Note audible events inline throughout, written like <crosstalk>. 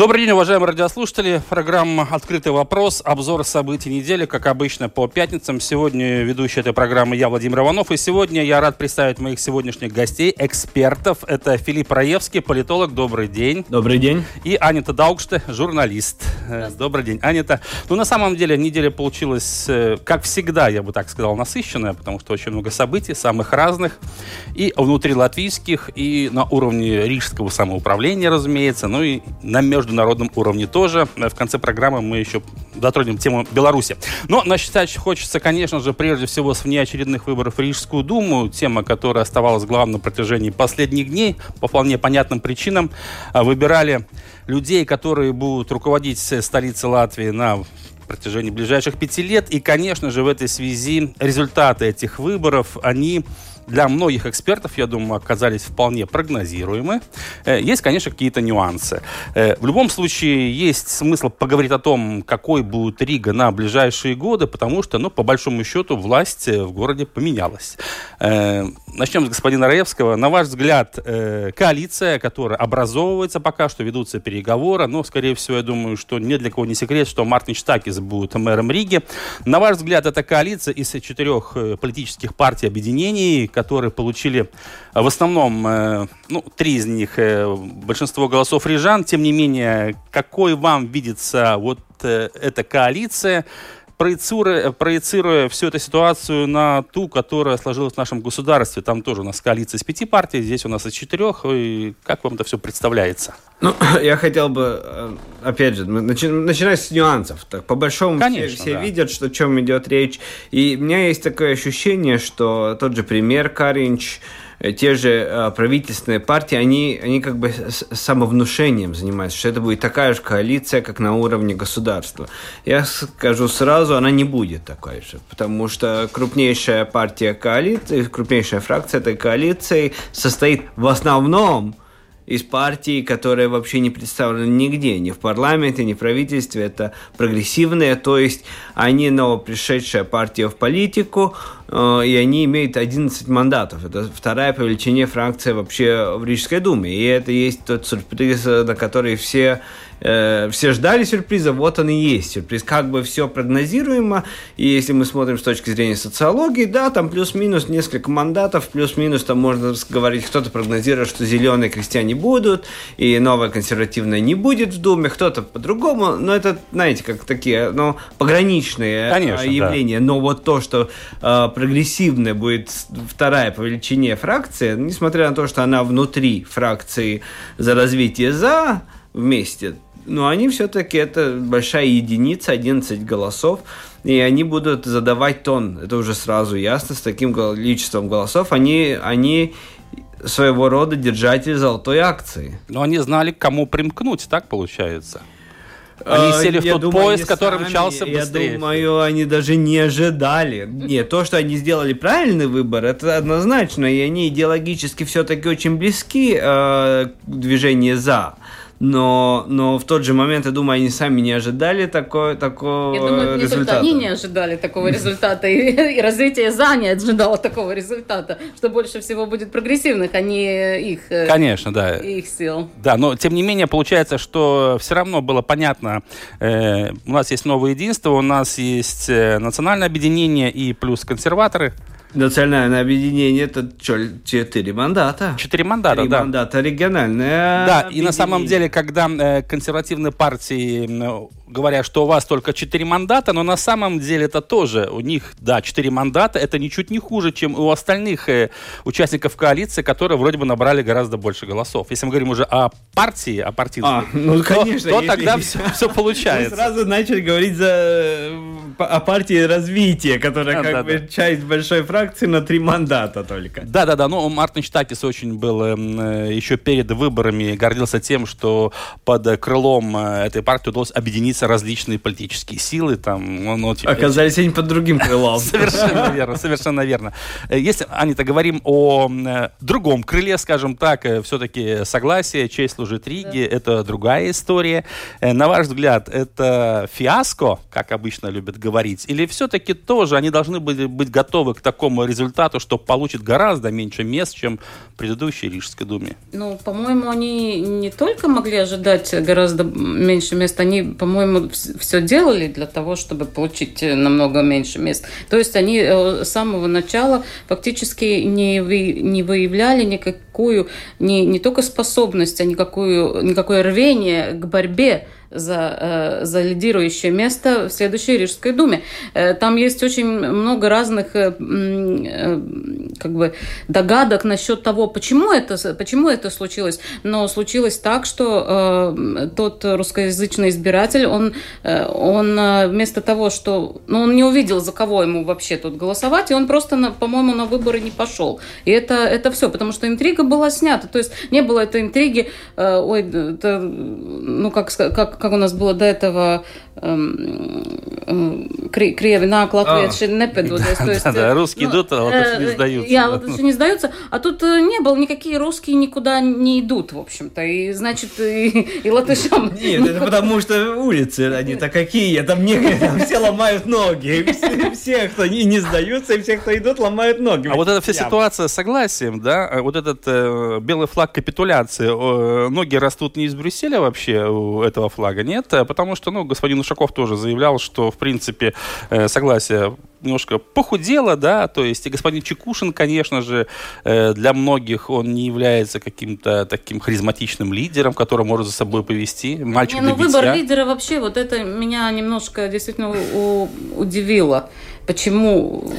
Добрый день, уважаемые радиослушатели. Программа «Открытый вопрос». Обзор событий недели, как обычно, по пятницам. Сегодня ведущий этой программы я, Владимир Иванов. И сегодня я рад представить моих сегодняшних гостей, экспертов. Это Филипп Раевский, политолог. Добрый день. Добрый день. И Анита Даугште, журналист. Добрый день, Анита. Ну, на самом деле, неделя получилась, э, как всегда, я бы так сказал, насыщенная, потому что очень много событий, самых разных. И внутри латвийских, и на уровне рижского самоуправления, разумеется, ну и на между международном уровне тоже. В конце программы мы еще затронем тему Беларуси. Но начать хочется, конечно же, прежде всего с внеочередных выборов в Рижскую Думу. Тема, которая оставалась главной на протяжении последних дней. По вполне понятным причинам выбирали людей, которые будут руководить столицей Латвии на протяжении ближайших пяти лет. И, конечно же, в этой связи результаты этих выборов, они для многих экспертов, я думаю, оказались вполне прогнозируемы. Э, есть, конечно, какие-то нюансы. Э, в любом случае, есть смысл поговорить о том, какой будет Рига на ближайшие годы, потому что, ну, по большому счету, власть э, в городе поменялась. Начнем с господина Раевского. На ваш взгляд, коалиция, которая образовывается пока что, ведутся переговоры, но, скорее всего, я думаю, что ни для кого не секрет, что Мартин Штакис будет мэром Риги. На ваш взгляд, эта коалиция из четырех политических партий объединений, которые получили э, в основном, э, ну, три из них, э, большинство голосов рижан. Тем не менее, какой вам видится вот эта коалиция, проецируя, проецируя всю эту ситуацию на ту, которая сложилась в нашем государстве. Там тоже у нас коалиция из пяти партий, здесь у нас из четырех. И как вам это все представляется? Ну, <laughs> я хотел бы, опять же, начи, начинать с нюансов. Так, по большому Конечно, все, все да. видят, что о чем идет речь. И у меня есть такое ощущение, что тот же пример Каринч, Э, те же э, правительственные партии, они, они как бы самовнушением занимаются, что это будет такая же коалиция, как на уровне государства. Я скажу сразу, она не будет такой же, потому что крупнейшая партия коалиции, крупнейшая фракция этой коалиции состоит в основном из партий, которые вообще не представлены нигде, ни в парламенте, ни в правительстве. Это прогрессивные, то есть они новопришедшая партия в политику, э, и они имеют 11 мандатов. Это вторая по величине фракция вообще в Рижской думе. И это есть тот сюрприз, на который все э, все ждали сюрприза, вот он и есть сюрприз. Как бы все прогнозируемо, и если мы смотрим с точки зрения социологии, да, там плюс-минус несколько мандатов, плюс-минус там можно говорить, кто-то прогнозирует, что зеленые крестьяне будут, и новая консервативная не будет в Думе, кто-то по-другому, но это, знаете, как такие, ну, пограничные Конечно, явления, да. но вот то, что э, прогрессивная будет вторая по величине фракция, несмотря на то, что она внутри фракции за развитие за вместе, но они все-таки, это большая единица, 11 голосов, и они будут задавать тон. Это уже сразу ясно, с таким количеством голосов. Они, они своего рода держатель золотой акции. Но они знали, к кому примкнуть, так получается? Они а, сели в тот думаю, поезд, который сами, мчался быстрее. Я думаю, они даже не ожидали. Нет, то, что они сделали правильный выбор, это однозначно, и они идеологически все-таки очень близки э, к движению «за» но, но в тот же момент, я думаю, они сами не ожидали такой, такого я думаю, не результата. Только они не ожидали такого <laughs> результата, и, и развитие ЗА не ожидало такого результата, что больше всего будет прогрессивных, а не их, э, Конечно, да. их сил. Да, но тем не менее получается, что все равно было понятно, э, у нас есть новое единство, у нас есть э, национальное объединение и плюс консерваторы – Национальное объединение это четыре мандата. Четыре мандата, Три да. мандата региональное. Да, и на самом деле, когда э, консервативные партии говорят, что у вас только четыре мандата, но на самом деле это тоже у них, да, четыре мандата, это ничуть не хуже, чем у остальных э, участников коалиции, которые вроде бы набрали гораздо больше голосов. Если мы говорим уже о партии, о партийной, а, ну, конечно, то, то тогда <laughs> все, все получается. Мы сразу начали говорить за, э, о партии развития, которая а, как да, бы да. часть большой фракции на три мандата только. Да-да-да, ну Мартин Штакис очень был э, еще перед выборами гордился тем, что под крылом э, этой партии удалось объединить объединились различные политические силы. Там, ну, ну, типа, Оказались они под другим крылом. <laughs> Совершенно верно, совершенно верно. Если, Анита, говорим о другом крыле, скажем так, все-таки согласие, честь служит Риге, это другая история. На ваш взгляд, это фиаско, как обычно любят говорить, или все-таки тоже они должны были быть готовы к такому результату, что получит гораздо меньше мест, чем предыдущей Рижской думе? Ну, по-моему, они не только могли ожидать гораздо меньше мест, они, по-моему, все делали для того, чтобы получить намного меньше мест. То есть они э, с самого начала фактически не, вы, не выявляли никакую, не, не только способность, а никакую, никакое рвение к борьбе за, э, за лидирующее место в следующей Рижской думе. Э, там есть очень много разных э, как бы, догадок насчет того, почему это, почему это случилось. Но случилось так, что тот русскоязычный избиратель, он, он вместо того, что... Ну, он не увидел, за кого ему вообще тут голосовать, и он просто, по-моему, на выборы не пошел. И это, это все, потому что интрига была снята. То есть не было этой интриги, ой, это, ну, как, как, как у нас было до этого Крievi nāk, латвийцы непадутся. То есть, <laughs> да, русские идут, а латыши не сдаются. Я, латыши не сдаются. А тут не было, никакие русские никуда не идут, в общем-то. И, значит, и, и латышам... Нет, это <laughs> потому что улицы, они-то какие, там, не, там все ломают ноги. Все, все, кто не, не сдаются, и все, кто идут, ломают ноги. А вот эта вся ситуация с согласием, да, вот этот э, белый флаг капитуляции, э, ноги растут не из Брюсселя вообще у этого флага, нет? Потому что, ну, господин Ушаков тоже заявлял, что, в принципе, э, согласие немножко похудело, да, то есть и господин Чекушин, конечно же, э, для многих он не является каким-то таким харизматичным лидером, который может за собой повести. Мальчик не, ну, выбор лидера вообще, вот это меня немножко действительно удивило. Почему?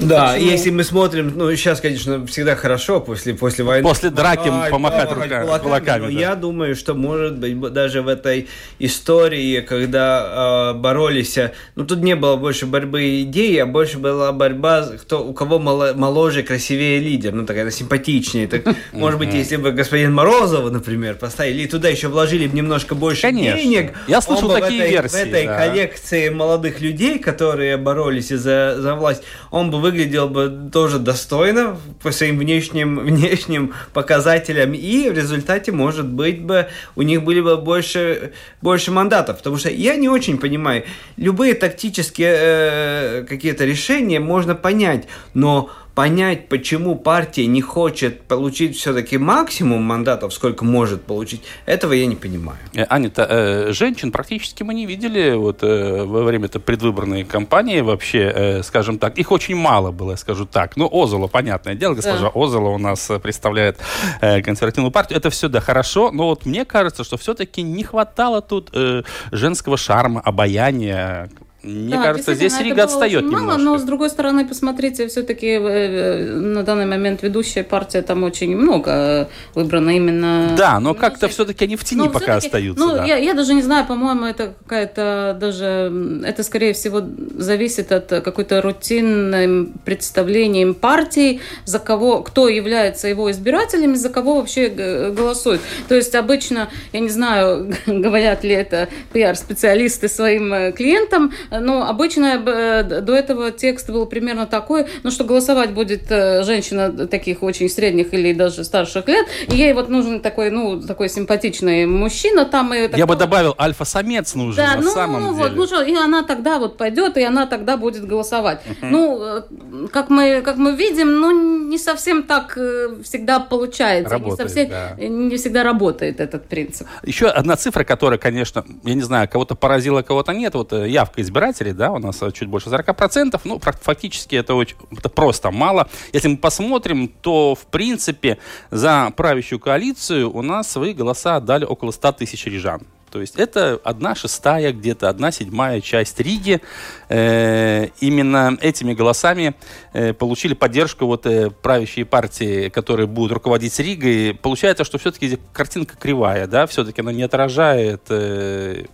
Да, почему? если мы смотрим, ну, сейчас, конечно, всегда хорошо после, после войны. После драки помахать, помахать рука, кулаками. кулаками но да. я думаю, что, может быть, даже в этой истории, когда э, боролись, ну, тут не было больше борьбы идей, а больше была борьба, кто, у кого моложе, красивее лидер, ну, такая симпатичнее. Так, <laughs> может быть, если бы господин Морозова, например, поставили, и туда еще вложили немножко больше Конечно. денег. Я слышал такие в этой, версии. В этой да. коллекции молодых людей, которые боролись за, за власть, он бы выглядел бы тоже достойно по своим внешним, <laughs> внешним показателям, и в результате, может быть, бы у них были бы больше, больше мандатов. Потому что я не очень понимаю, любые тактические э, какие-то решения можно понять, но понять, почему партия не хочет получить все-таки максимум мандатов, сколько может получить, этого я не понимаю. Э, Анита, э, женщин практически мы не видели вот э, во время этой предвыборной кампании вообще, э, скажем так. Их очень мало было, скажу так. Ну, Озола, понятное дело, госпожа да. Озола у нас представляет э, консервативную партию. Это все, да, хорошо, но вот мне кажется, что все-таки не хватало тут э, женского шарма, обаяния, мне да, кажется, здесь Рига отстает немного. Мало, но с другой стороны, посмотрите, все-таки э, э, на данный момент ведущая партия там очень много выбрана именно. Да, но как-то все-таки они в тени но пока остаются. Ну, да. я, я даже не знаю, по-моему, это какая-то даже это скорее всего зависит от какой-то рутинным представлением партии, за кого, кто является его избирателями, за кого вообще голосует. То есть обычно, я не знаю, <laughs> говорят ли это пиар-специалисты своим э, клиентам, ну, обычно э, до этого текст был примерно такой, ну, что голосовать будет э, женщина таких очень средних или даже старших лет, и ей вот нужен такой, ну, такой симпатичный мужчина там. И такого... Я бы добавил, альфа-самец нужен да, на ну, самом вот, деле. Ну, что, и она тогда вот пойдет, и она тогда будет голосовать. Uh-huh. Ну, э, как мы, как мы видим, ну, не совсем так всегда получается. Работает, не, совсем, да. не всегда работает этот принцип. Еще одна цифра, которая, конечно, я не знаю, кого-то поразила, кого-то нет, вот явка избирателей избирателей, да, у нас чуть больше 40%, ну, фактически это, очень, это просто мало. Если мы посмотрим, то, в принципе, за правящую коалицию у нас свои голоса отдали около 100 тысяч рижан. То есть это одна шестая, где-то одна седьмая часть Риги. Э, именно этими голосами э, получили поддержку вот э, правящие партии, которые будут руководить Ригой. Получается, что все-таки картинка кривая, да, все-таки она не отражает э,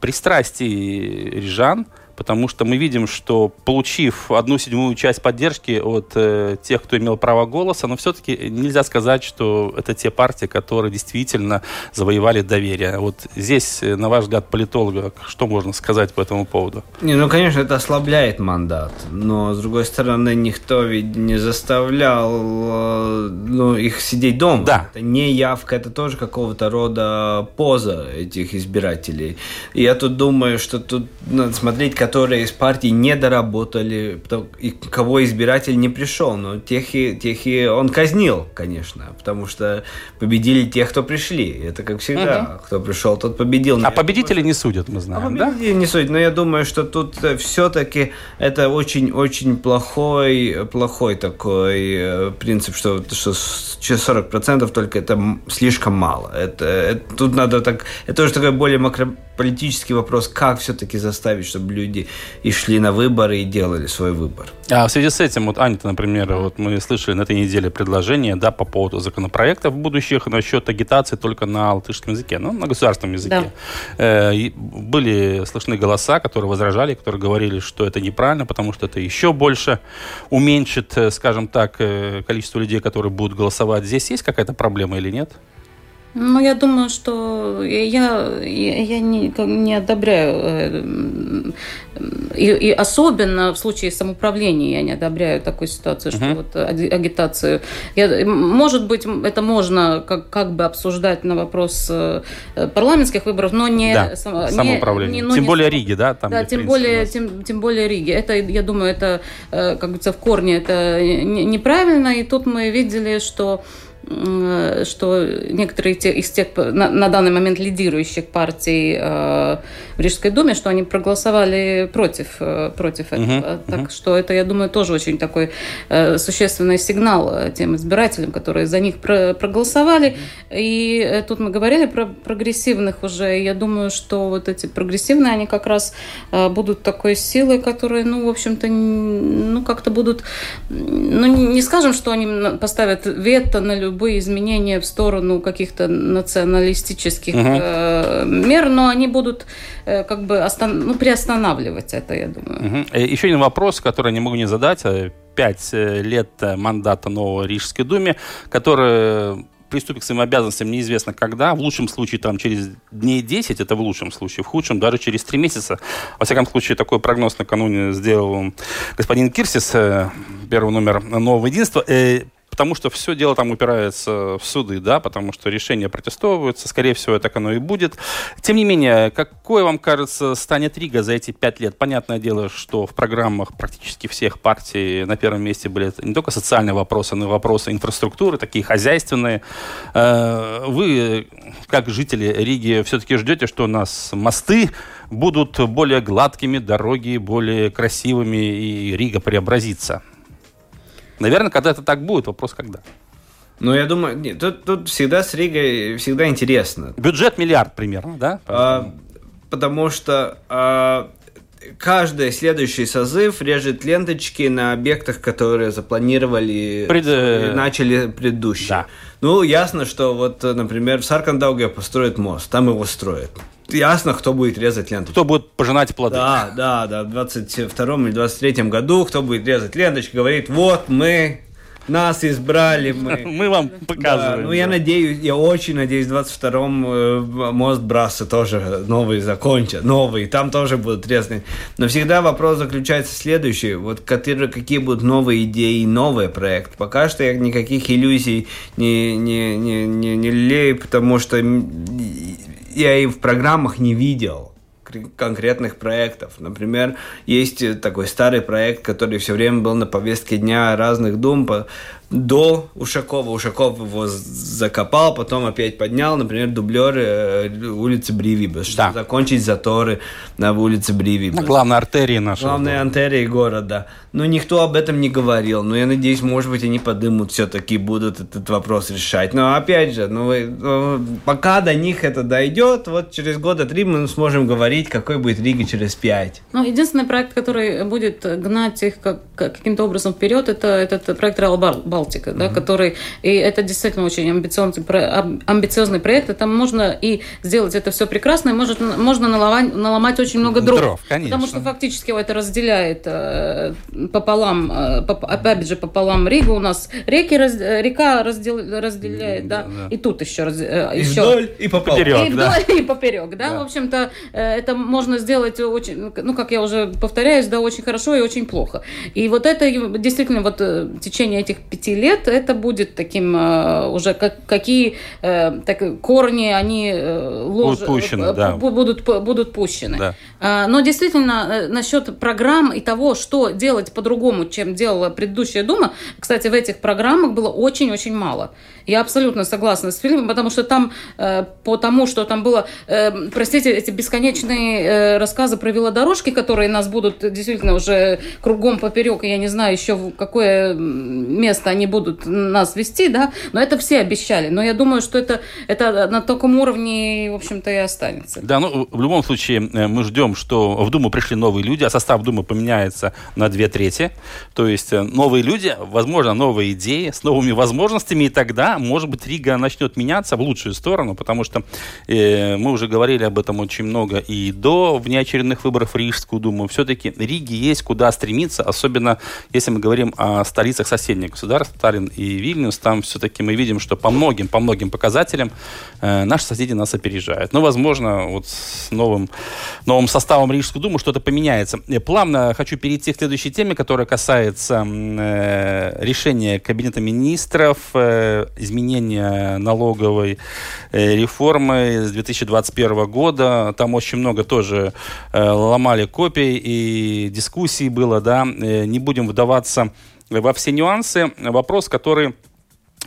пристрастий рижан, потому что мы видим, что получив одну седьмую часть поддержки от э, тех, кто имел право голоса, но все-таки нельзя сказать, что это те партии, которые действительно завоевали доверие. Вот здесь, э, на ваш взгляд, политолога, что можно сказать по этому поводу? Не, ну, конечно, это ослабляет мандат, но, с другой стороны, никто ведь не заставлял э, ну, их сидеть дома. Да. Это не явка, это тоже какого-то рода поза этих избирателей. И я тут думаю, что тут надо смотреть, которые из партий не доработали, и кого избиратель не пришел. Но тех и, тех и он казнил, конечно, потому что победили тех, кто пришли. Это как всегда. Угу. Кто пришел, тот победил. Но а победители думаю, не судят, мы знаем, а победители да? не судят. Но я думаю, что тут э, все-таки это очень-очень плохой, плохой такой э, принцип, что, что 40% только это слишком мало. Это, это, тут надо так... Это тоже такой более макрополитический вопрос, как все-таки заставить, чтобы люди и шли на выборы и делали свой выбор. А в связи с этим, вот, Аня, например, вот мы слышали на этой неделе предложение да, по поводу законопроектов будущих насчет агитации только на латышском языке, ну, на государственном языке. Да. Э, были слышны голоса, которые возражали, которые говорили, что это неправильно, потому что это еще больше уменьшит, э, скажем так, э, количество людей, которые будут голосовать. Здесь есть какая-то проблема или нет? Ну, я думаю, что я, я, не, не одобряю, э, и, и особенно в случае самоуправления я не одобряю такую ситуацию, что uh-huh. вот агитацию. Я, может быть, это можно как, как бы обсуждать на вопрос э, парламентских выборов, но не, да, само, самоуправление. Не, не, тем не, более Риги, да? Там, да, тем более, тем, тем более Риги. Это, я думаю, это, как говорится, в корне это неправильно, и тут мы видели, что что некоторые из тех на, на данный момент лидирующих партий э, в Рижской думе, что они проголосовали против, э, против этого. Uh-huh, так uh-huh. что это, я думаю, тоже очень такой э, существенный сигнал э, тем избирателям, которые за них про- проголосовали. Uh-huh. И э, тут мы говорили про прогрессивных уже. И я думаю, что вот эти прогрессивные, они как раз э, будут такой силой, которые, ну, в общем-то, ну, как-то будут, ну, не скажем, что они поставят вето на любые любые изменения в сторону каких-то националистических угу. э, мер, но они будут э, как бы остан- ну, приостанавливать это, я думаю. Угу. Еще один вопрос, который не могу не задать. Э, пять э, лет мандата нового Рижской думе, который приступит к своим обязанностям неизвестно когда, в лучшем случае там через дней 10, это в лучшем случае, в худшем даже через 3 месяца. Во всяком случае, такой прогноз накануне сделал господин Кирсис, первый номер нового единства потому что все дело там упирается в суды, да, потому что решения протестовываются, скорее всего, так оно и будет. Тем не менее, какой вам кажется станет Рига за эти пять лет? Понятное дело, что в программах практически всех партий на первом месте были не только социальные вопросы, но и вопросы инфраструктуры, такие хозяйственные. Э, вы, как жители Риги, все-таки ждете, что у нас мосты будут более гладкими, дороги более красивыми, и Рига преобразится? Наверное, когда это так будет, вопрос когда. Ну, я думаю, нет, тут, тут всегда с Ригой всегда интересно. Бюджет миллиард примерно, да? А, потому что а, каждый следующий созыв режет ленточки на объектах, которые запланировали Пред... и начали предыдущие. Да. Ну, ясно, что вот, например, в Саркандауге построят мост, там его строят ясно, кто будет резать ленточку. Кто будет пожинать плоды. Да, да, да. В 22 или 23 году кто будет резать ленточку, говорит, вот мы нас избрали мы. <laughs> Мы вам показываем. Да, ну, я надеюсь, я очень надеюсь, в 22-м э, мост Брасса тоже новый закончат, новый, там тоже будут резать. Но всегда вопрос заключается в следующий. Вот которые, какие будут новые идеи, новый проект. Пока что я никаких иллюзий не, не, не, не, не лею, потому что я и в программах не видел конкретных проектов. Например, есть такой старый проект, который все время был на повестке дня разных дум по, до Ушакова. Ушаков его закопал, потом опять поднял, например, дублеры э, улицы Бривибас, чтобы да. закончить заторы на улице Бривибас. На главной артерии нашей. Главной артерии города. Но никто об этом не говорил. Но я надеюсь, может быть, они подымут все-таки, будут этот вопрос решать. Но опять же, ну, ну, пока до них это дойдет, вот через года три мы сможем говорить, какой будет Рига через пять. Ну, единственный проект, который будет гнать их как, каким-то образом вперед, это этот проект Реал Балтика, да, который, и это действительно очень амбициозный, амбициозный проект, и там можно и сделать это все прекрасно, и может, можно наломать, наломать очень много дров. дров конечно. Потому что фактически это разделяет э, пополам, э, поп, опять же, пополам Ригу у нас реки, раз, река раздел, разделяет, да, да, и тут еще, раз, э, и еще вдоль, и пополам. И вдоль, да. и поперек, да, да. в общем-то, э, это можно сделать очень, ну, как я уже повторяюсь, да, очень хорошо и очень плохо. И вот это действительно вот э, в течение этих пяти лет это будет таким э, уже как, какие так, корни они лож... будут пущены, да. будут, будут пущены. Да. А, но действительно насчет программ и того, что делать по-другому, чем делала предыдущая Дума, кстати, в этих программах было очень-очень мало. Я абсолютно согласна с фильмом, потому что там э, по тому, что там было, э, простите, эти бесконечные э, рассказы про велодорожки, которые нас будут действительно уже кругом поперек, я не знаю еще в какое место они будут нас вести, да, но это все обещали. Но я думаю, что это, это на таком уровне, в общем-то, и останется. Да, ну, в любом случае, э, мы ждем, что в Думу пришли новые люди, а состав Думы поменяется на две трети. То есть э, новые люди, возможно, новые идеи с новыми возможностями, и тогда может быть, Рига начнет меняться в лучшую сторону, потому что э, мы уже говорили об этом очень много и до внеочередных выборов в Рижскую Думу. Все-таки Риге есть куда стремиться, особенно если мы говорим о столицах соседних государств, Таллин и Вильнюс. Там все-таки мы видим, что по многим, по многим показателям э, наши соседи нас опережают. Но, возможно, вот с новым, новым составом Рижской Думы что-то поменяется. Я плавно хочу перейти к следующей теме, которая касается э, решения Кабинета министров э, изменения налоговой э, реформы с 2021 года. Там очень много тоже э, ломали копий и дискуссий было, да. Э, не будем вдаваться во все нюансы. Вопрос, который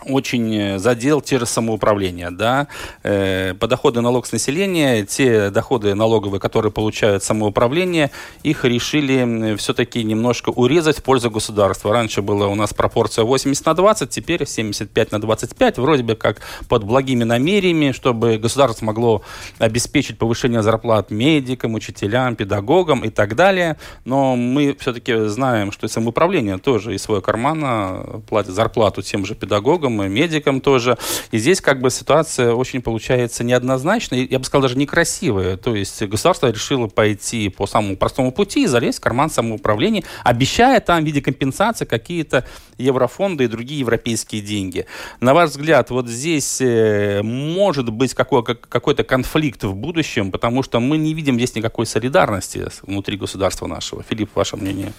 очень э, задел те же самоуправления, да, э, подоходный налог с населения, те доходы налоговые, которые получают самоуправление, их решили все-таки немножко урезать в пользу государства. Раньше была у нас пропорция 80 на 20, теперь 75 на 25, вроде бы как под благими намерениями, чтобы государство могло обеспечить повышение зарплат медикам, учителям, педагогам и так далее. Но мы все-таки знаем, что самоуправление тоже из своего кармана платит зарплату тем же педагогам, психологам, и медикам тоже. И здесь как бы ситуация очень получается неоднозначная, я бы сказал, даже некрасивая. То есть государство решило пойти по самому простому пути и залезть в карман самоуправления, обещая там в виде компенсации какие-то еврофонды и другие европейские деньги. На ваш взгляд, вот здесь э, может быть какой- какой-то конфликт в будущем, потому что мы не видим здесь никакой солидарности внутри государства нашего. Филипп, ваше мнение?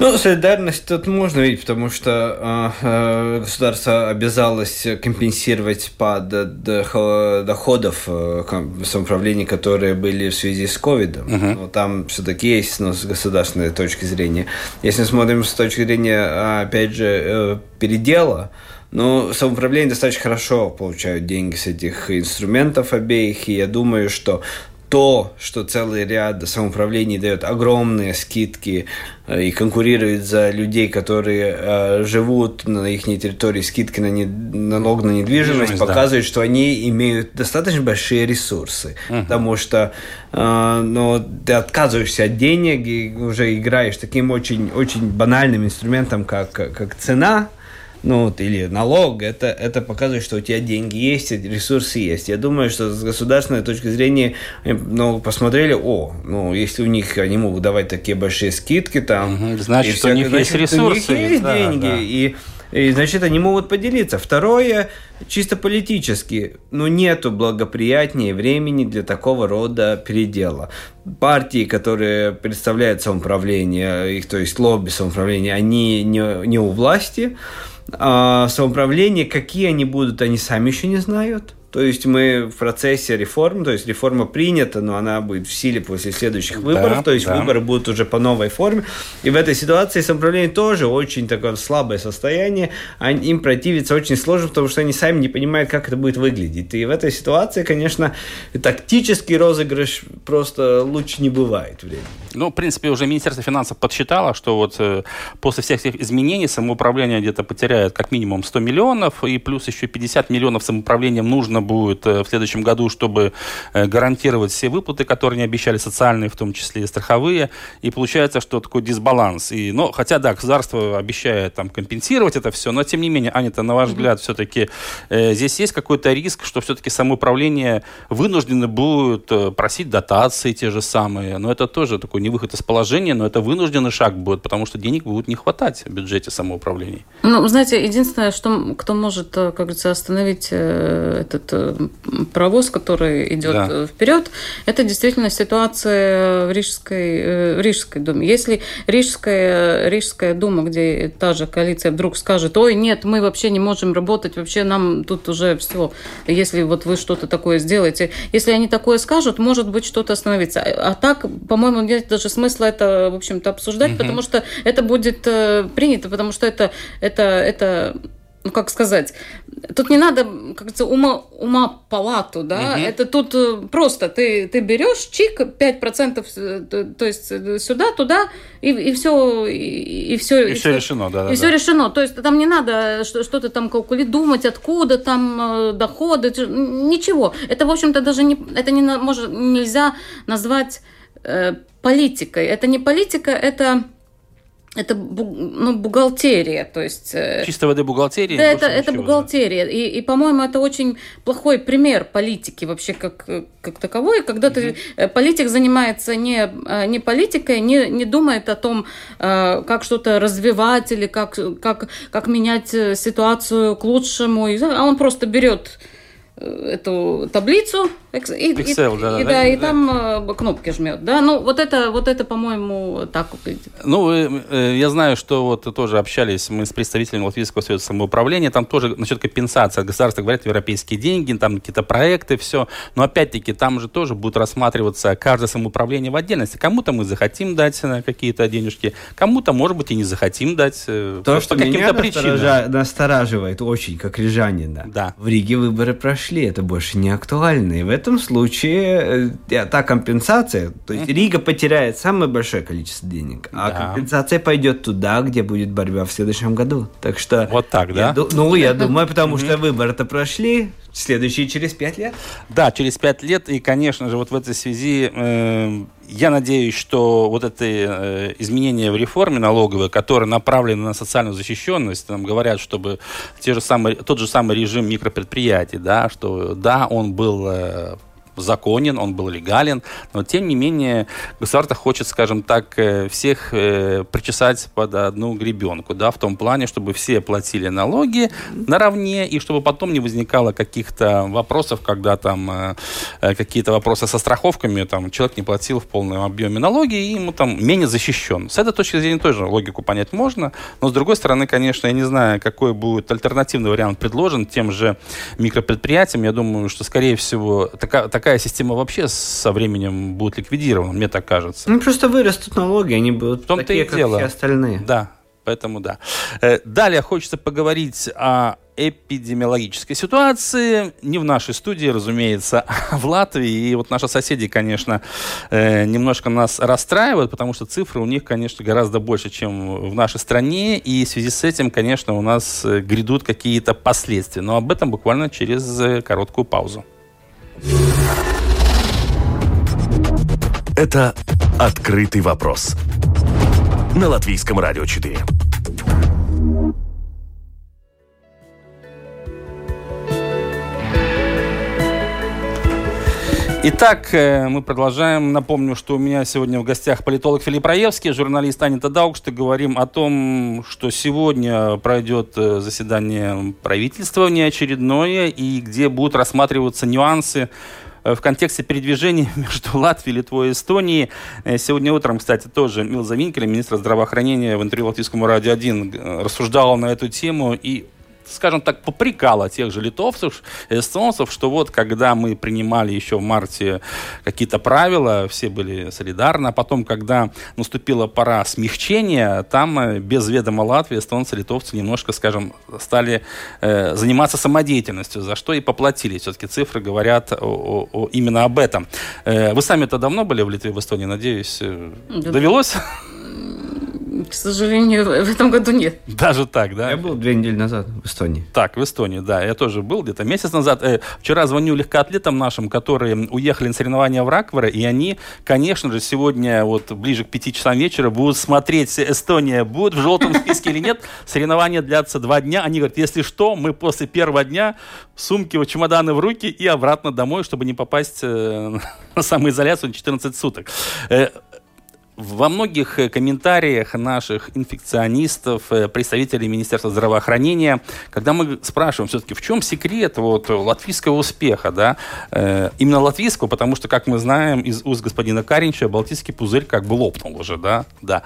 Ну, солидарность тут можно видеть, потому что э, государство обязалось компенсировать спад доходов э, самоуправлений, которые были в связи с ковидом. Uh-huh. Но там все-таки есть, но с государственной точки зрения. Если смотрим с точки зрения, опять же, э, передела, ну, самоуправление достаточно хорошо получают деньги с этих инструментов обеих, и я думаю, что то, что целый ряд самоуправлений дает огромные скидки э, и конкурирует за людей, которые э, живут на их территории, скидки на не, налог на недвижимость, показывает, да. что они имеют достаточно большие ресурсы. Uh-huh. Потому что э, ну, ты отказываешься от денег и уже играешь таким очень, очень банальным инструментом, как, как цена, ну, вот, или налог, это, это показывает, что у тебя деньги есть, ресурсы есть. Я думаю, что с государственной точки зрения, ну, посмотрели, о, ну, если у них они могут давать такие большие скидки там, значит, что у них значит, есть ресурсы, у них есть да, деньги, да. и и, значит, они могут поделиться. Второе, чисто политически, ну, нету благоприятнее времени для такого рода передела. Партии, которые представляют самоуправление, их, то есть лобби самоуправления, они не, не у власти, а, самоуправление, какие они будут, они сами еще не знают. То есть мы в процессе реформ, то есть реформа принята, но она будет в силе после следующих выборов, да, то есть да. выборы будут уже по новой форме. И в этой ситуации самоуправление тоже очень такое слабое состояние, а им противиться очень сложно, потому что они сами не понимают, как это будет выглядеть. И в этой ситуации, конечно, тактический розыгрыш просто лучше не бывает времени. Ну, в принципе, уже Министерство финансов подсчитало, что вот э, после всех этих изменений самоуправление где-то потеряет как минимум 100 миллионов, и плюс еще 50 миллионов самоуправлением нужно нужно будет в следующем году, чтобы гарантировать все выплаты, которые они обещали, социальные, в том числе и страховые. И получается, что такой дисбаланс. И, ну, хотя, да, государство обещает там компенсировать это все, но тем не менее, Аня-то, на ваш взгляд, все-таки э, здесь есть какой-то риск, что все-таки самоуправление вынуждено будет просить дотации те же самые. Но это тоже такой не выход из положения, но это вынужденный шаг будет, потому что денег будет не хватать в бюджете самоуправлений. Ну, знаете, единственное, что кто может, э, как говорится, остановить э, этот э, паровоз, который идет да. вперед, это действительно ситуация в Рижской, в Рижской думе. Если Рижская, Рижская дума, где та же коалиция вдруг скажет, ой, нет, мы вообще не можем работать, вообще нам тут уже все, если вот вы что-то такое сделаете, если они такое скажут, может быть, что-то остановится. А так, по-моему, нет даже смысла это, в общем-то, обсуждать, угу. потому что это будет э, принято, потому что это, это, это ну как сказать, тут не надо, как говорится, ума, ума палату, да, угу. это тут э, просто ты, ты берешь чик, 5%, э, то, то есть сюда, туда, и, и все, и, и все. И, и все решено, да. И да, все решено, то есть там не надо что-то там калькулировать, думать, откуда там доходы, ничего. Это, в общем-то, даже не, это не, может, нельзя назвать э, политикой. Это не политика, это это ну, бухгалтерия, то есть... Э, Чисто воды бухгалтерия? Да, это, это бухгалтерия. Да. И, и, по-моему, это очень плохой пример политики вообще как, как таковой, когда угу. ты, э, политик занимается не, э, не политикой, не, не думает о том, как что-то развивать или как, как, как менять ситуацию к лучшему, а он просто берет эту таблицу, и, Excel, и, да, и, да, да, и да. там э, кнопки жмет, да. Ну вот это, вот это, по-моему, так выглядит. Ну э, я знаю, что вот тоже общались мы с представителями Латвийского союза самоуправления, там тоже насчет компенсации от государства говорят европейские деньги, там какие-то проекты, все. Но опять-таки там же тоже будет рассматриваться каждое самоуправление в отдельности. Кому-то мы захотим дать какие-то денежки, кому-то, может быть, и не захотим дать. Э, То, что меня причинам. настораживает очень, как рижанина. Да. В Риге выборы прошли, это больше не актуально. И в этом случае э, та компенсация, то есть Рига потеряет самое большое количество денег, а да. компенсация пойдет туда, где будет борьба в следующем году. Так что... Вот так, да? Я, ну, я думаю, потому что выборы-то прошли, следующие через пять лет. Да, через пять лет, и, конечно же, вот в этой связи э, я надеюсь, что вот это э, изменения в реформе налоговой, которые направлены на социальную защищенность, нам говорят, чтобы те же самые, тот же самый режим микропредприятий, да, что да, он был э, законен, он был легален, но тем не менее государство хочет, скажем так, э, всех э, причесать под одну гребенку, да, в том плане, чтобы все платили налоги наравне, и чтобы потом не возникало каких-то вопросов, когда там э, какие-то вопросы со страховками, там человек не платил в полном объеме налоги, и ему там менее защищен. С этой точки зрения тоже логику понять можно, но с другой стороны, конечно, я не знаю, какой будет альтернативный вариант предложен тем же микропредприятиям. Я думаю, что, скорее всего, такая, такая такая система вообще со временем будет ликвидирована, мне так кажется. Ну, просто вырастут налоги, они будут В такие, как дело. все остальные. Да, поэтому да. Э, далее хочется поговорить о эпидемиологической ситуации. Не в нашей студии, разумеется, <laughs> а в Латвии. И вот наши соседи, конечно, э, немножко нас расстраивают, потому что цифры у них, конечно, гораздо больше, чем в нашей стране. И в связи с этим, конечно, у нас э, грядут какие-то последствия. Но об этом буквально через короткую паузу. Это «Открытый вопрос» на Латвийском радио 4. Итак, э, мы продолжаем. Напомню, что у меня сегодня в гостях политолог Филипп Раевский, журналист Анита Даукшта. Говорим о том, что сегодня пройдет э, заседание правительства внеочередное, и где будут рассматриваться нюансы в контексте передвижений <laughs> между Латвией, Литвой и Эстонией. Э, сегодня утром, кстати, тоже Милза Винкеля, министр здравоохранения в интервью Латвийскому радио 1, э, рассуждала на эту тему и скажем так, попрекала тех же литовцев, эстонцев, что вот когда мы принимали еще в марте какие-то правила, все были солидарны, а потом, когда наступила пора смягчения, там э, без ведома Латвии эстонцы, литовцы немножко, скажем, стали э, заниматься самодеятельностью, за что и поплатились. Все-таки цифры говорят о, о, о, именно об этом. Э, вы сами-то давно были в Литве, в Эстонии, надеюсь, э, довелось? К сожалению, в этом году нет. Даже так, да? Я был две недели назад в Эстонии. Так, в Эстонии, да. Я тоже был где-то месяц назад. Э, вчера звоню легкоатлетам нашим, которые уехали на соревнования в Ракваре, и они, конечно же, сегодня вот ближе к пяти часам вечера будут смотреть, Эстония будет в желтом списке или нет. Соревнования длятся два дня. Они говорят, если что, мы после первого дня сумки, чемоданы в руки и обратно домой, чтобы не попасть э, <laughs> на самоизоляцию 14 суток. Э, во многих э, комментариях наших инфекционистов, представителей Министерства здравоохранения, когда мы спрашиваем все-таки, в чем секрет вот, латвийского успеха, да, именно латвийского, потому что, как мы знаем из уст господина Каринча, Балтийский пузырь как бы лопнул уже, да, да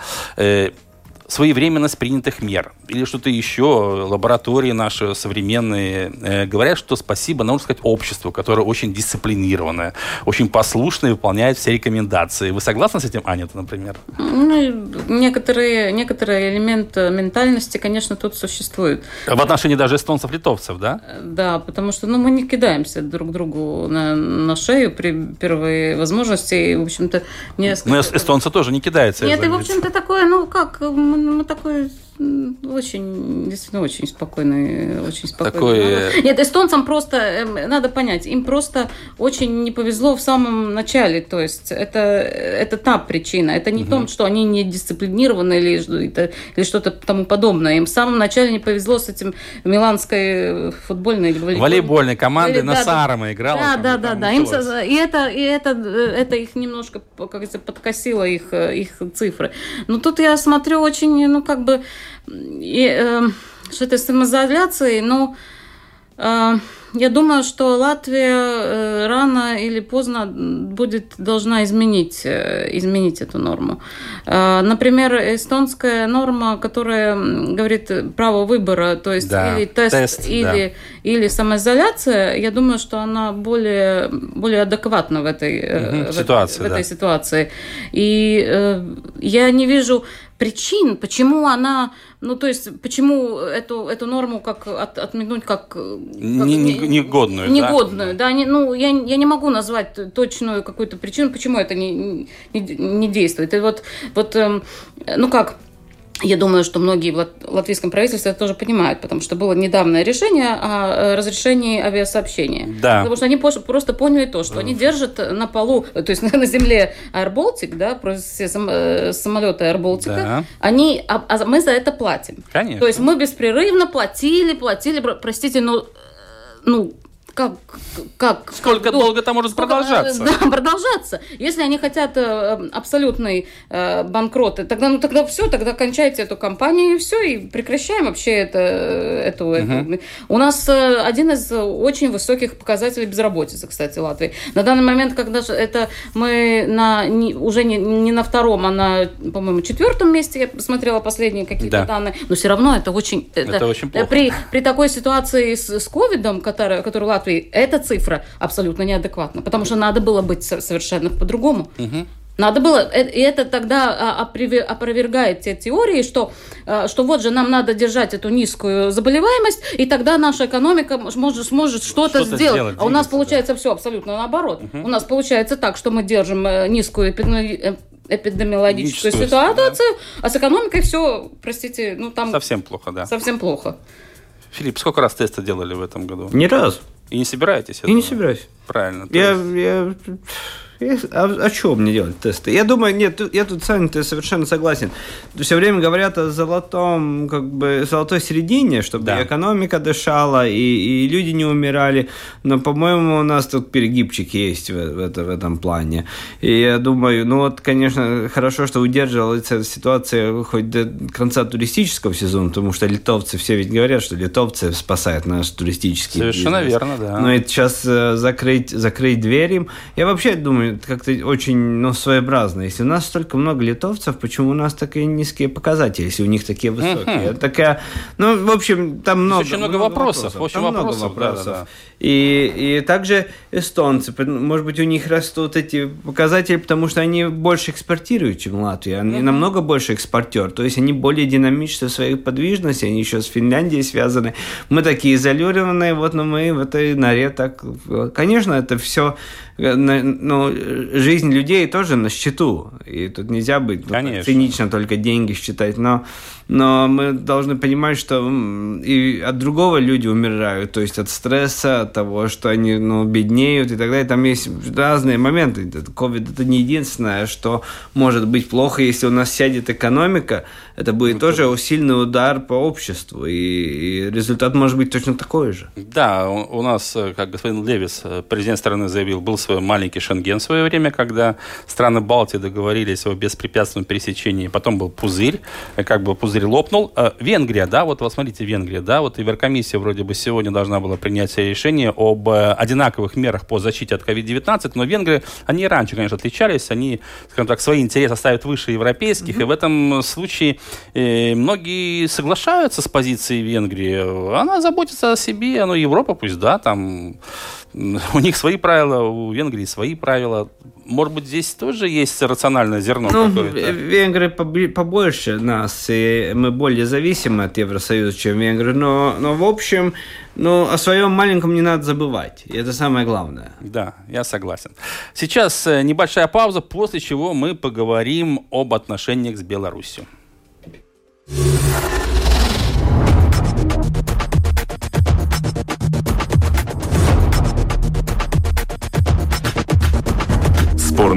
своевременность принятых мер или что-то еще, лаборатории наши современные э, говорят, что спасибо, нужно сказать, обществу, которое очень дисциплинированное, очень послушное, выполняет все рекомендации. Вы согласны с этим, Аня, например? Ну, некоторые, некоторые элементы ментальности, конечно, тут существуют. В отношении даже эстонцев-литовцев, да? Да, потому что ну, мы не кидаемся друг другу на, на шею при первой возможности. И, в общем-то, несколько... Но эстонцы тоже не кидаются. Нет, и, в общем-то, такое, ну, как, мы такой очень, действительно, очень спокойный, очень спокойный. Такой... Э, Нет, эстонцам просто, эм, надо понять, им просто очень не повезло в самом начале, то есть это, это та причина, это не угу. том, что они не дисциплинированы или, или что-то тому подобное, им в самом начале не повезло с этим миланской футбольной или волейбольной, волейбольной командой, на Сарама играла. Да, да, да, да, им, и, это, и это, это их немножко, как говорится, подкосило их, их цифры. Но тут я смотрю очень, ну, как бы, и, э, с этой самоизоляцией, ну, э, я думаю, что Латвия э, рано или поздно будет должна изменить, э, изменить эту норму. Э, например, эстонская норма, которая говорит право выбора, то есть да, или тест, тест или, да. или самоизоляция, я думаю, что она более, более адекватна в этой, угу, в, ситуации, в этой да. ситуации. И я не вижу причин, почему она, ну то есть почему эту эту норму как от, отметнуть как, как не, не, негодную, негодную, да, да не, ну я я не могу назвать точную какую-то причину, почему это не не, не действует. И вот вот эм, ну как я думаю, что многие в латвийском правительстве это тоже понимают, потому что было недавнее решение о э, разрешении авиасообщения. Да. Потому что они просто поняли то, что они держат на полу, то есть <laughs> на земле Baltic, да, все э, самолеты Baltic, да. они, а, а мы за это платим. Конечно. То есть мы беспрерывно платили, платили, простите, но ну, ну как, как сколько как, долго это может сколько, продолжаться? Да, продолжаться. Если они хотят э, абсолютной э, банкроты, тогда ну тогда все, тогда кончайте эту компанию и все, и прекращаем вообще это, эту, угу. эту. У нас э, один из очень высоких показателей безработицы, кстати, Латвии. На данный момент, когда это мы на не, уже не, не на втором, а на, по-моему, четвертом месте, я посмотрела последние какие-то да. данные, но все равно это очень, это, это очень плохо. При, при такой ситуации с, с ковидом, который, который Латвия Латвии эта цифра абсолютно неадекватна, потому что надо было быть совершенно по-другому. Угу. Надо было, э, и это тогда а, опровергает те теории, что, а, что вот же нам надо держать эту низкую заболеваемость, и тогда наша экономика может, сможет что-то что сделать. сделать. А у нас получается да. все абсолютно наоборот. Угу. У нас получается так, что мы держим э, низкую э, эпидемиологическую ситуацию, да. а с экономикой все, простите, ну там... Совсем плохо, да. Совсем плохо. Филипп, сколько раз тесты делали в этом году? Ни раз. И не собираетесь? И не собираюсь. Правильно. Я, я а, а что мне делать тесты? Я думаю, нет, я тут с вами совершенно согласен. Все время говорят о золотом, как бы, золотой середине, чтобы да. экономика дышала, и, и люди не умирали. Но, по-моему, у нас тут перегибчик есть в, в, это, в этом плане. И я думаю, ну вот, конечно, хорошо, что удерживалась эта ситуация хоть до конца туристического сезона, потому что литовцы, все ведь говорят, что литовцы спасают наш туристический Совершенно бизнес. верно, да. Но это сейчас э, закрыть, закрыть дверь им. Я вообще думаю, как-то очень ну, своеобразно. Если у нас столько много литовцев, почему у нас такие низкие показатели, если у них такие высокие? Uh-huh. Такая, ну, в общем, там много, очень много, много вопросов. вопросов. Очень там вопросов, много вопросов. Да, да, да. И, и также эстонцы, может быть, у них растут эти показатели, потому что они больше экспортируют, чем Латвия. Они mm-hmm. намного больше экспортер. То есть они более динамичны в своей подвижности, они еще с Финляндией связаны. Мы такие изолированные, вот, но мы в этой норе так... Конечно, это все ну, жизнь людей тоже на счету. И тут нельзя быть ну, цинично только деньги считать. Но, но мы должны понимать, что и от другого люди умирают. То есть от стресса, от того, что они ну, беднеют и так далее. Там есть разные моменты. COVID это не единственное, что может быть плохо, если у нас сядет экономика. Это будет ну, тоже то... сильный удар по обществу. И, и результат может быть точно такой же. Да, у, у нас, э, как господин Левис, э, президент страны заявил, был свой маленький Шенген в свое время, когда страны Балтии договорились о беспрепятственном пересечении. Потом был пузырь, как бы пузырь лопнул. Э, Венгрия, да, вот, вот смотрите, Венгрия, да, вот Еврокомиссия вроде бы сегодня должна была принять решение об э, одинаковых мерах по защите от COVID-19, но венгры, они раньше, конечно, отличались, они, скажем так, свои интересы ставят выше европейских, mm-hmm. и в этом случае э, многие соглашаются с позицией Венгрии. Она заботится о себе, ну, Европа пусть, да, там у них свои правила, у Венгрии свои правила. Может быть, здесь тоже есть рациональное зерно ну, какое-то? Венгры побольше нас, и мы более зависимы от Евросоюза, чем венгры. Но, но в общем, ну, о своем маленьком не надо забывать. И это самое главное. Да, я согласен. Сейчас э, небольшая пауза, после чего мы поговорим об отношениях с Беларусью.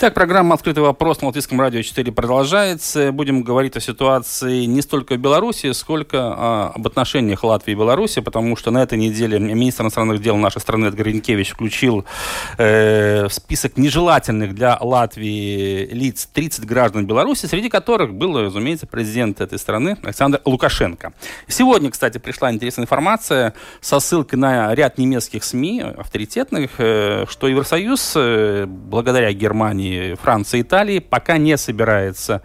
Так, программа «Открытый вопрос» на Латвийском радио 4 продолжается. Будем говорить о ситуации не столько в Беларуси, сколько а, об отношениях Латвии и Беларуси, потому что на этой неделе министр иностранных дел нашей страны Эдгар Ренкевич включил э, в список нежелательных для Латвии лиц 30 граждан Беларуси, среди которых был, разумеется, президент этой страны Александр Лукашенко. Сегодня, кстати, пришла интересная информация со ссылкой на ряд немецких СМИ, авторитетных, э, что Евросоюз, э, благодаря Германии Франции, Италии пока не собирается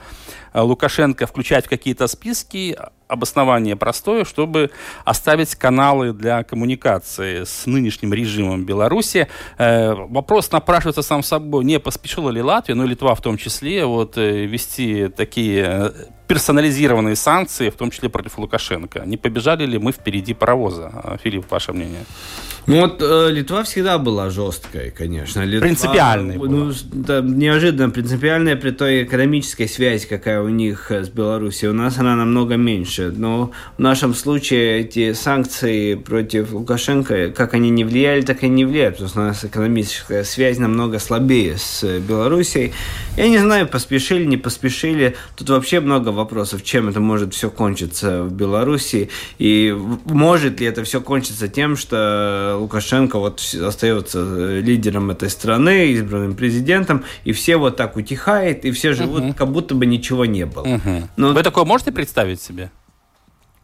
э, Лукашенко включать в какие-то списки. Обоснование простое, чтобы оставить каналы для коммуникации с нынешним режимом Беларуси. Э, вопрос напрашивается сам собой, не поспешила ли Латвия, ну и Литва в том числе, вот, э, вести такие персонализированные санкции, в том числе против Лукашенко. Не побежали ли мы впереди паровоза? Филипп, ваше мнение? Ну вот э, Литва всегда была жесткой, конечно. Литва, принципиальной. Ну, да, неожиданно принципиальная при той экономической связи, какая у них с Беларусью. У нас она намного меньше. Но в нашем случае эти санкции против Лукашенко, как они не влияли, так и не влияют, потому что у нас экономическая связь намного слабее с Белоруссией. Я не знаю, поспешили, не поспешили. Тут вообще много вопросов, чем это может все кончиться в Беларуси. И может ли это все кончиться тем, что Лукашенко вот остается э, лидером этой страны, избранным президентом, и все вот так утихает, и все живут, угу. как будто бы ничего не было. Угу. Но... Вы такое можете представить себе?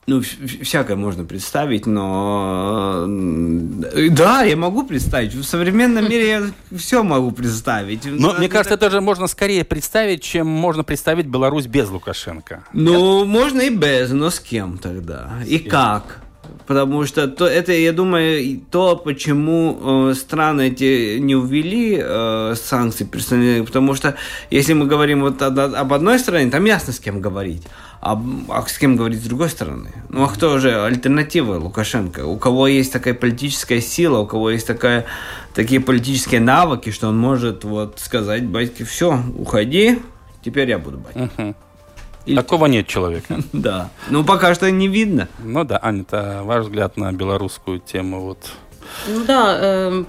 Ну, всякое можно представить, но да, я могу представить. В современном мире я все могу представить. Но мне кажется, это же можно скорее представить, чем можно представить Беларусь без Лукашенко. Ну, Нет? можно и без, но с кем тогда? С и кем? как? Потому что то, это, я думаю, то, почему э, страны эти не увели э, санкции персональные, потому что если мы говорим вот об, об одной стране, там ясно с кем говорить. А, а с кем говорить с другой стороны? Ну а кто же альтернатива Лукашенко? У кого есть такая политическая сила, у кого есть такая, такие политические навыки, что он может вот сказать, батьки, все, уходи, теперь я буду батьки. Uh-huh. Или... Такого нет человека. <laughs> Да. Ну, пока что не видно. Ну да, Аня, это ваш взгляд на белорусскую тему вот Ну да, э,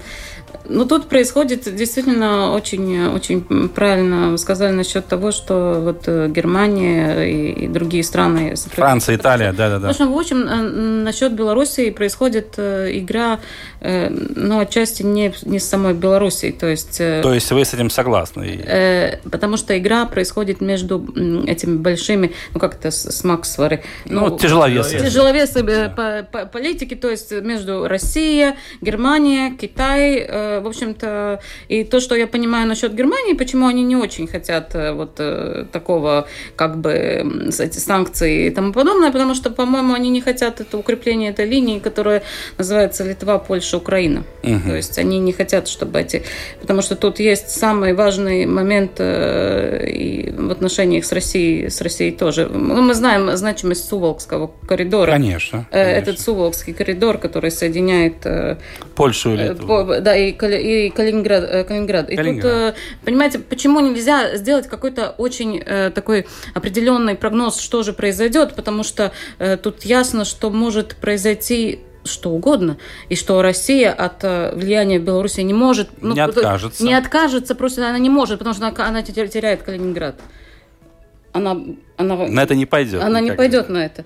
ну, тут происходит действительно очень, очень правильно сказали насчет того, что вот э, Германия и, и другие страны... Франция, Италия, да-да-да. В общем, в общем, э, насчет Белоруссии происходит э, игра, ну, отчасти не, не с самой Белоруссией, то есть... То есть вы с этим согласны? Потому что игра происходит между этими большими, ну, как это, смаксвары? Ну, ну тяжеловесы. Тяжеловесы да. по, по политике, то есть между Россией, Германия, Китай, в общем-то, и то, что я понимаю насчет Германии, почему они не очень хотят э, вот э, такого, как бы, эти санкции и тому подобное, потому что, по-моему, они не хотят это укрепление этой линии, которая называется Литва, Польша, Украина. Угу. То есть они не хотят, чтобы эти... Потому что тут есть самый важный момент э, и в отношениях с Россией, с Россией тоже. Ну, мы знаем значимость Суволкского коридора. Конечно. конечно. Этот Суволкский коридор, который соединяет... Польшу и Литву. Да, и и Калининград. Э, Калининград. И Калининград. тут, э, понимаете, почему нельзя сделать какой-то очень э, такой определенный прогноз, что же произойдет, потому что тут ясно, что может произойти что угодно, и что Россия от влияния Беларуси не может... Ну, не откажется. Не откажется, просто она не может, потому что она, она теряет Калининград. Она, она, на это не пойдет. Она не пойдет на это.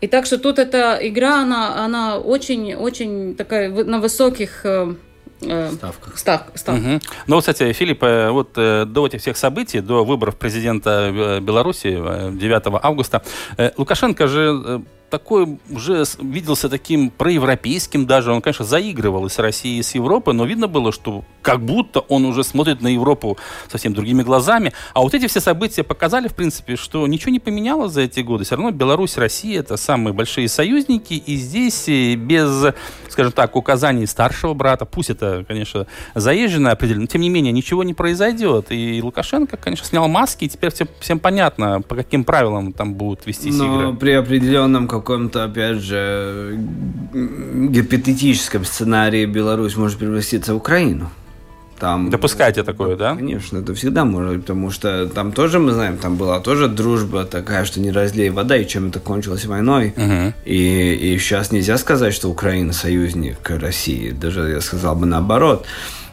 И так что тут эта игра, она, она очень, очень такая на высоких Э, ставках. Став, став. Угу. Ну, вот, кстати, Филипп, э, вот э, до этих всех событий, до выборов президента Беларуси 9 августа, Лукашенко же такой уже виделся таким проевропейским даже. Он, конечно, заигрывал и с Россией, и с Европой, но видно было, что как будто он уже смотрит на Европу совсем другими глазами. А вот эти все события показали, в принципе, что ничего не поменялось за эти годы. Все равно Беларусь, Россия – это самые большие союзники, и здесь без, скажем так, указаний старшего брата, пусть это, конечно, заезженное определенно, но тем не менее ничего не произойдет. И Лукашенко, конечно, снял маски, и теперь всем, всем понятно, по каким правилам там будут вестись но игры. при определенном каком-то, опять же, гипотетическом сценарии Беларусь может превратиться в Украину. Там, Допускаете такое, да? Конечно, это всегда может, потому что там тоже, мы знаем, там была тоже дружба такая, что не разлей вода, и чем это кончилось войной. Угу. И, и сейчас нельзя сказать, что Украина союзник России, даже я сказал бы наоборот.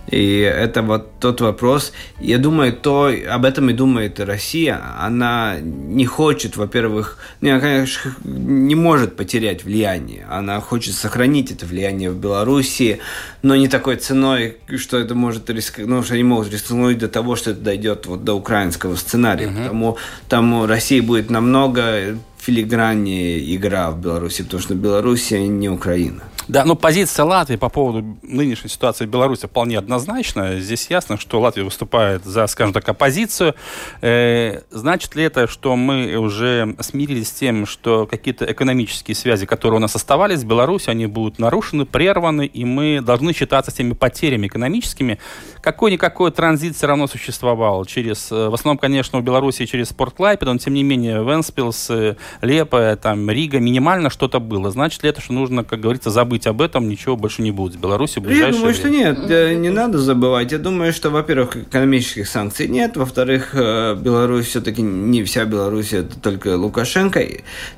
И это вот тот вопрос. Я думаю, то об этом и думает Россия. Она не хочет, во-первых, не, она, конечно, не может потерять влияние. Она хочет сохранить это влияние в Белоруссии, но не такой ценой, что это может рисковать, ну, что они могут рискнуть до того, что это дойдет вот до украинского сценария. Uh-huh. Потому там России будет намного филиграннее игра в Беларуси, потому что Белоруссия не Украина. Да, но позиция Латвии по поводу нынешней ситуации в Беларуси вполне однозначна. Здесь ясно, что Латвия выступает за, скажем так, оппозицию. Э, значит ли это, что мы уже смирились с тем, что какие-то экономические связи, которые у нас оставались в Беларуси, они будут нарушены, прерваны, и мы должны считаться с теми потерями экономическими? Какой-никакой транзит все равно существовал через, э, в основном, конечно, в Беларуси через Порт Клайпед, но тем не менее Венспилс, э, Лепа, там, Рига, минимально что-то было. Значит ли это, что нужно, как говорится, забыть забыть об этом, ничего больше не будет. В Беларуси в ближайшее Я думаю, что нет, не надо забывать. Я думаю, что, во-первых, экономических санкций нет, во-вторых, э, Беларусь все-таки не вся Беларусь, это только Лукашенко.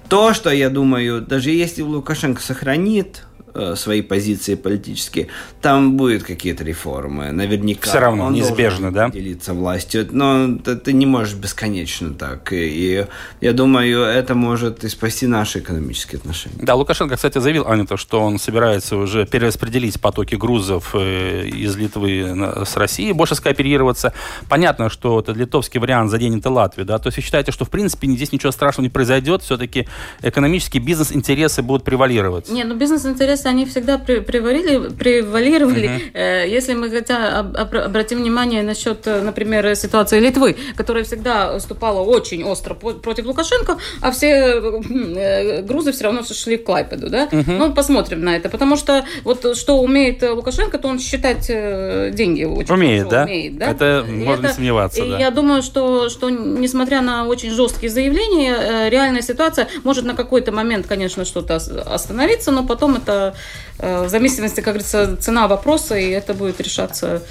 То, что я думаю, даже если Лукашенко сохранит Э, свои позиции политические, там будут какие-то реформы. Наверняка. Все равно, он неизбежно, да? делиться властью. Но ты, ты не можешь бесконечно так. И, и я думаю, это может и спасти наши экономические отношения. Да, Лукашенко, кстати, заявил, Аня, то, что он собирается уже перераспределить потоки грузов э, из Литвы с Россией, больше скооперироваться. Понятно, что это литовский вариант заденет и Латвию, да? То есть вы считаете, что в принципе здесь ничего страшного не произойдет, все-таки экономические бизнес-интересы будут превалировать? Не, ну бизнес-интересы они всегда превалировали. превалировали. Uh-huh. Если мы хотя обратим внимание насчет, э, например, ситуации Литвы, которая всегда выступала очень остро против Лукашенко, а все э, грузы все равно шли в Клайпеду, да? Uh-huh. Ну, посмотрим на это, потому что вот что умеет Лукашенко, то он считать деньги очень умеет, да? умеет, да? Это и можно это, сомневаться, и да. Я думаю, что, что несмотря на очень жесткие заявления, реальная ситуация может на какой-то момент, конечно, что-то остановиться, но потом это в зависимости, как говорится, цена вопроса, и это будет решаться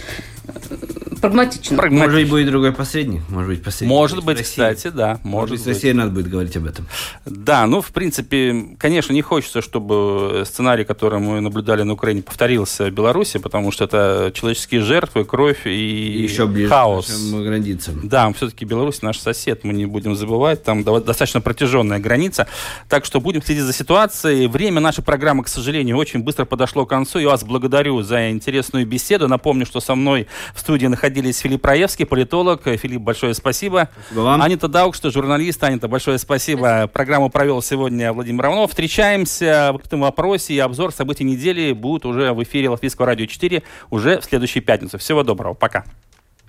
э, прагматично. Может быть, будет другой посредник. Может быть, посредник. Может быть, кстати, да. Может, может быть, с Россией надо будет говорить об этом. Да, ну, в принципе, конечно, не хочется, чтобы сценарий, который мы наблюдали на Украине, повторился в Беларуси, потому что это человеческие жертвы, кровь и, и еще ближе хаос. к границам. Да, все-таки Беларусь наш сосед, мы не будем забывать, там достаточно протяженная граница. Так что будем следить за ситуацией. Время нашей программы, к сожалению, очень быстро подошло к концу. Я вас благодарю за интересную беседу. Напомню, что со мной в студии находились Филипп Раевский, политолог. Филипп, большое спасибо. Спасибо вам. Анита Даукшта, журналист. Анита, большое спасибо. спасибо. Программу провел сегодня Владимир Равнов. Встречаемся в этом вопросе и обзор событий недели будут уже в эфире Латвийского радио 4 уже в следующую пятницу. Всего доброго. Пока.